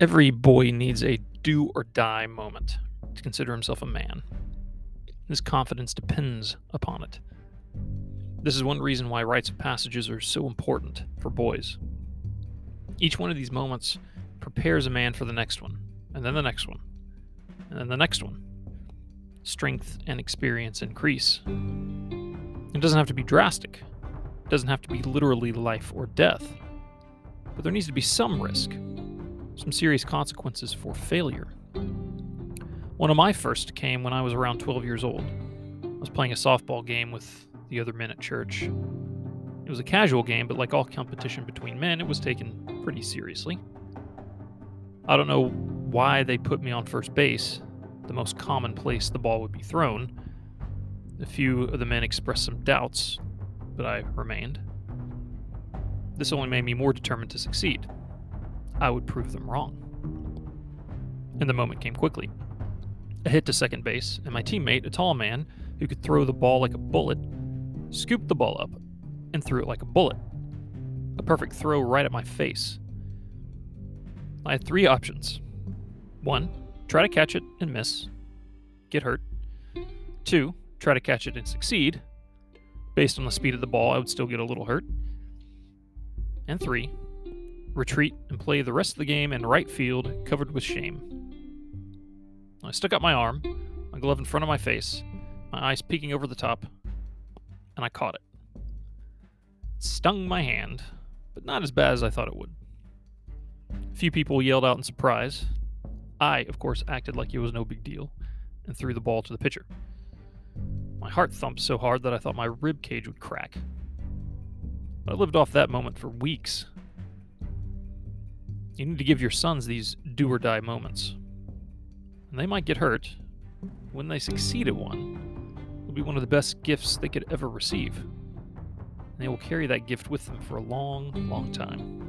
Every boy needs a do or die moment to consider himself a man. His confidence depends upon it. This is one reason why rites of passages are so important for boys. Each one of these moments prepares a man for the next one, and then the next one, and then the next one. Strength and experience increase. It doesn't have to be drastic, it doesn't have to be literally life or death, but there needs to be some risk, some serious consequences for failure. One of my first came when I was around 12 years old. I was playing a softball game with the other men at church. It was a casual game, but like all competition between men, it was taken pretty seriously. I don't know why they put me on first base, the most common place the ball would be thrown. A few of the men expressed some doubts, but I remained. This only made me more determined to succeed. I would prove them wrong. And the moment came quickly. A hit to second base, and my teammate, a tall man who could throw the ball like a bullet, scooped the ball up and threw it like a bullet. A perfect throw right at my face. I had three options. One, try to catch it and miss, get hurt. Two, try to catch it and succeed. Based on the speed of the ball, I would still get a little hurt. And three, retreat and play the rest of the game in right field covered with shame. I stuck out my arm, my glove in front of my face, my eyes peeking over the top, and I caught it. It stung my hand, but not as bad as I thought it would. A few people yelled out in surprise. I, of course, acted like it was no big deal and threw the ball to the pitcher. My heart thumped so hard that I thought my rib cage would crack. I lived off that moment for weeks. You need to give your sons these do or die moments. And they might get hurt. When they succeed at one, it'll be one of the best gifts they could ever receive. And they will carry that gift with them for a long, long time.